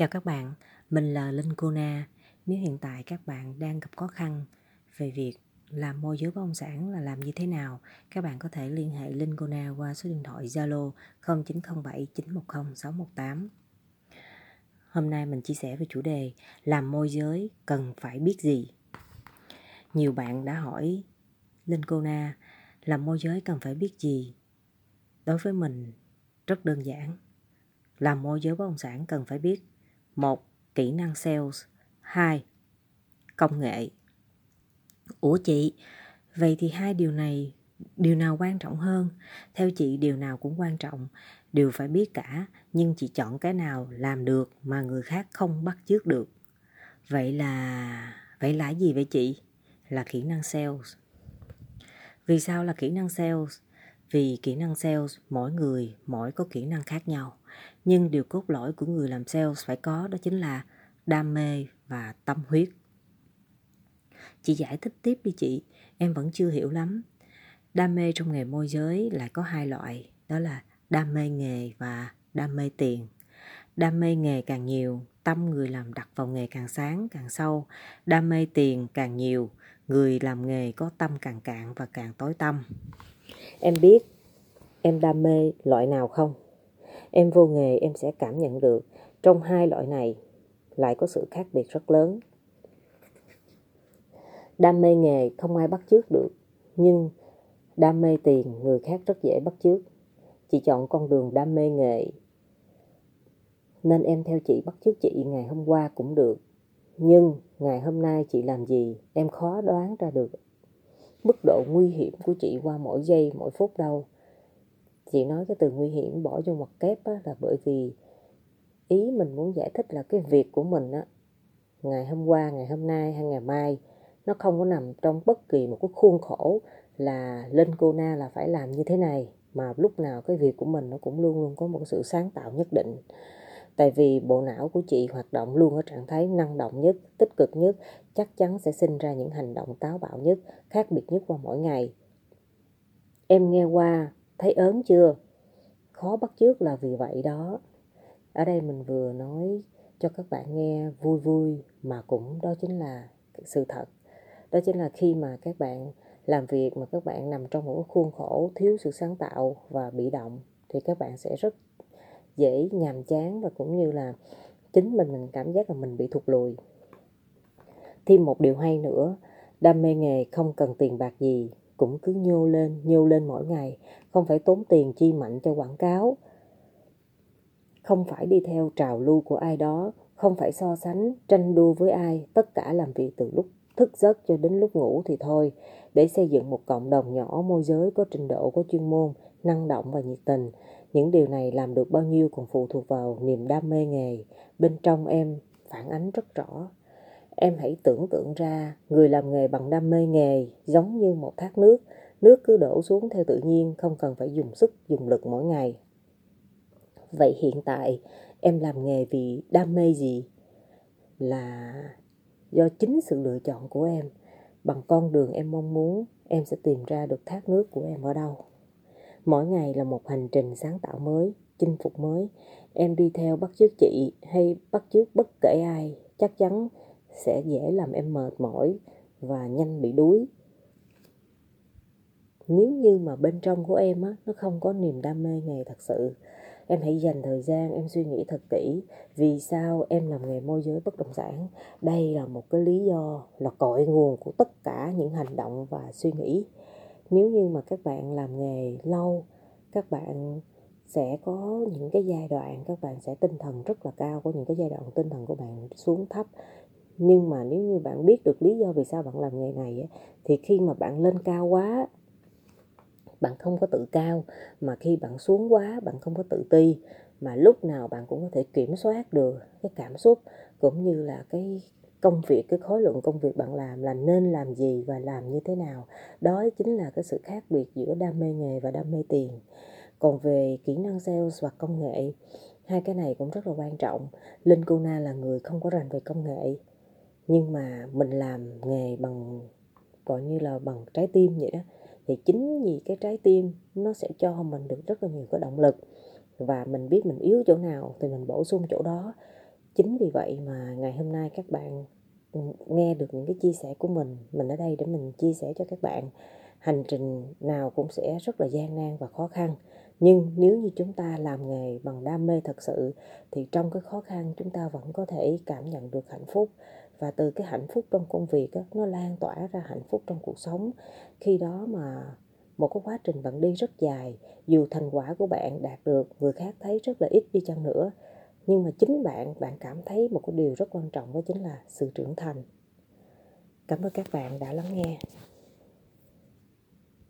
Chào các bạn, mình là Linh Cô Na. Nếu hiện tại các bạn đang gặp khó khăn về việc làm môi giới bất động sản là làm như thế nào, các bạn có thể liên hệ Linh Cô Na qua số điện thoại Zalo 0907 910 618. Hôm nay mình chia sẻ về chủ đề làm môi giới cần phải biết gì. Nhiều bạn đã hỏi Linh Cô Na làm môi giới cần phải biết gì? Đối với mình rất đơn giản. Làm môi giới bất động sản cần phải biết một Kỹ năng sales 2. Công nghệ Ủa chị, vậy thì hai điều này, điều nào quan trọng hơn? Theo chị điều nào cũng quan trọng, đều phải biết cả, nhưng chị chọn cái nào làm được mà người khác không bắt chước được. Vậy là... Vậy là gì vậy chị? Là kỹ năng sales. Vì sao là kỹ năng sales? Vì kỹ năng sales, mỗi người, mỗi có kỹ năng khác nhau. Nhưng điều cốt lõi của người làm sales phải có đó chính là đam mê và tâm huyết. Chị giải thích tiếp đi chị, em vẫn chưa hiểu lắm. Đam mê trong nghề môi giới lại có hai loại, đó là đam mê nghề và đam mê tiền. Đam mê nghề càng nhiều, tâm người làm đặt vào nghề càng sáng, càng sâu. Đam mê tiền càng nhiều, người làm nghề có tâm càng cạn và càng tối tâm. Em biết em đam mê loại nào không? Em vô nghề em sẽ cảm nhận được trong hai loại này lại có sự khác biệt rất lớn. Đam mê nghề không ai bắt chước được, nhưng đam mê tiền người khác rất dễ bắt chước. Chị chọn con đường đam mê nghề, nên em theo chị bắt chước chị ngày hôm qua cũng được. Nhưng ngày hôm nay chị làm gì em khó đoán ra được mức độ nguy hiểm của chị qua mỗi giây mỗi phút đâu. Chị nói cái từ nguy hiểm bỏ vô mặt kép á, là bởi vì ý mình muốn giải thích là cái việc của mình á ngày hôm qua ngày hôm nay hay ngày mai nó không có nằm trong bất kỳ một cái khuôn khổ là lên cô na là phải làm như thế này mà lúc nào cái việc của mình nó cũng luôn luôn có một sự sáng tạo nhất định tại vì bộ não của chị hoạt động luôn ở trạng thái năng động nhất, tích cực nhất, chắc chắn sẽ sinh ra những hành động táo bạo nhất, khác biệt nhất qua mỗi ngày. Em nghe qua, thấy ớn chưa? Khó bắt chước là vì vậy đó. Ở đây mình vừa nói cho các bạn nghe vui vui mà cũng đó chính là sự thật. Đó chính là khi mà các bạn làm việc mà các bạn nằm trong một khuôn khổ thiếu sự sáng tạo và bị động thì các bạn sẽ rất dễ nhàm chán và cũng như là chính mình mình cảm giác là mình bị thụt lùi. Thêm một điều hay nữa, đam mê nghề không cần tiền bạc gì, cũng cứ nhô lên nhô lên mỗi ngày, không phải tốn tiền chi mạnh cho quảng cáo. Không phải đi theo trào lưu của ai đó, không phải so sánh, tranh đua với ai, tất cả làm việc từ lúc thức giấc cho đến lúc ngủ thì thôi. Để xây dựng một cộng đồng nhỏ môi giới có trình độ, có chuyên môn, năng động và nhiệt tình những điều này làm được bao nhiêu còn phụ thuộc vào niềm đam mê nghề. Bên trong em phản ánh rất rõ. Em hãy tưởng tượng ra, người làm nghề bằng đam mê nghề, giống như một thác nước. Nước cứ đổ xuống theo tự nhiên, không cần phải dùng sức, dùng lực mỗi ngày. Vậy hiện tại, em làm nghề vì đam mê gì? Là do chính sự lựa chọn của em. Bằng con đường em mong muốn, em sẽ tìm ra được thác nước của em ở đâu? Mỗi ngày là một hành trình sáng tạo mới, chinh phục mới. Em đi theo bắt chước chị hay bắt chước bất kể ai, chắc chắn sẽ dễ làm em mệt mỏi và nhanh bị đuối. Nếu như mà bên trong của em á, nó không có niềm đam mê nghề thật sự, em hãy dành thời gian em suy nghĩ thật kỹ vì sao em làm nghề môi giới bất động sản. Đây là một cái lý do là cội nguồn của tất cả những hành động và suy nghĩ nếu như mà các bạn làm nghề lâu, các bạn sẽ có những cái giai đoạn, các bạn sẽ tinh thần rất là cao, có những cái giai đoạn tinh thần của bạn xuống thấp. Nhưng mà nếu như bạn biết được lý do vì sao bạn làm nghề này thì khi mà bạn lên cao quá, bạn không có tự cao, mà khi bạn xuống quá, bạn không có tự ti, mà lúc nào bạn cũng có thể kiểm soát được cái cảm xúc, cũng như là cái công việc, cái khối lượng công việc bạn làm là nên làm gì và làm như thế nào. Đó chính là cái sự khác biệt giữa đam mê nghề và đam mê tiền. Còn về kỹ năng sales và công nghệ, hai cái này cũng rất là quan trọng. Linh Kuna là người không có rành về công nghệ, nhưng mà mình làm nghề bằng, gọi như là bằng trái tim vậy đó. Thì chính vì cái trái tim, nó sẽ cho mình được rất là nhiều cái động lực và mình biết mình yếu chỗ nào thì mình bổ sung chỗ đó chính vì vậy mà ngày hôm nay các bạn ừ, nghe được những cái chia sẻ của mình mình ở đây để mình chia sẻ cho các bạn. Hành trình nào cũng sẽ rất là gian nan và khó khăn. Nhưng nếu như chúng ta làm nghề bằng đam mê thật sự thì trong cái khó khăn chúng ta vẫn có thể cảm nhận được hạnh phúc. Và từ cái hạnh phúc trong công việc đó, nó lan tỏa ra hạnh phúc trong cuộc sống. Khi đó mà một cái quá trình bạn đi rất dài dù thành quả của bạn đạt được người khác thấy rất là ít đi chăng nữa nhưng mà chính bạn bạn cảm thấy một cái điều rất quan trọng, đó chính là sự trưởng thành. Cảm ơn các bạn đã lắng nghe.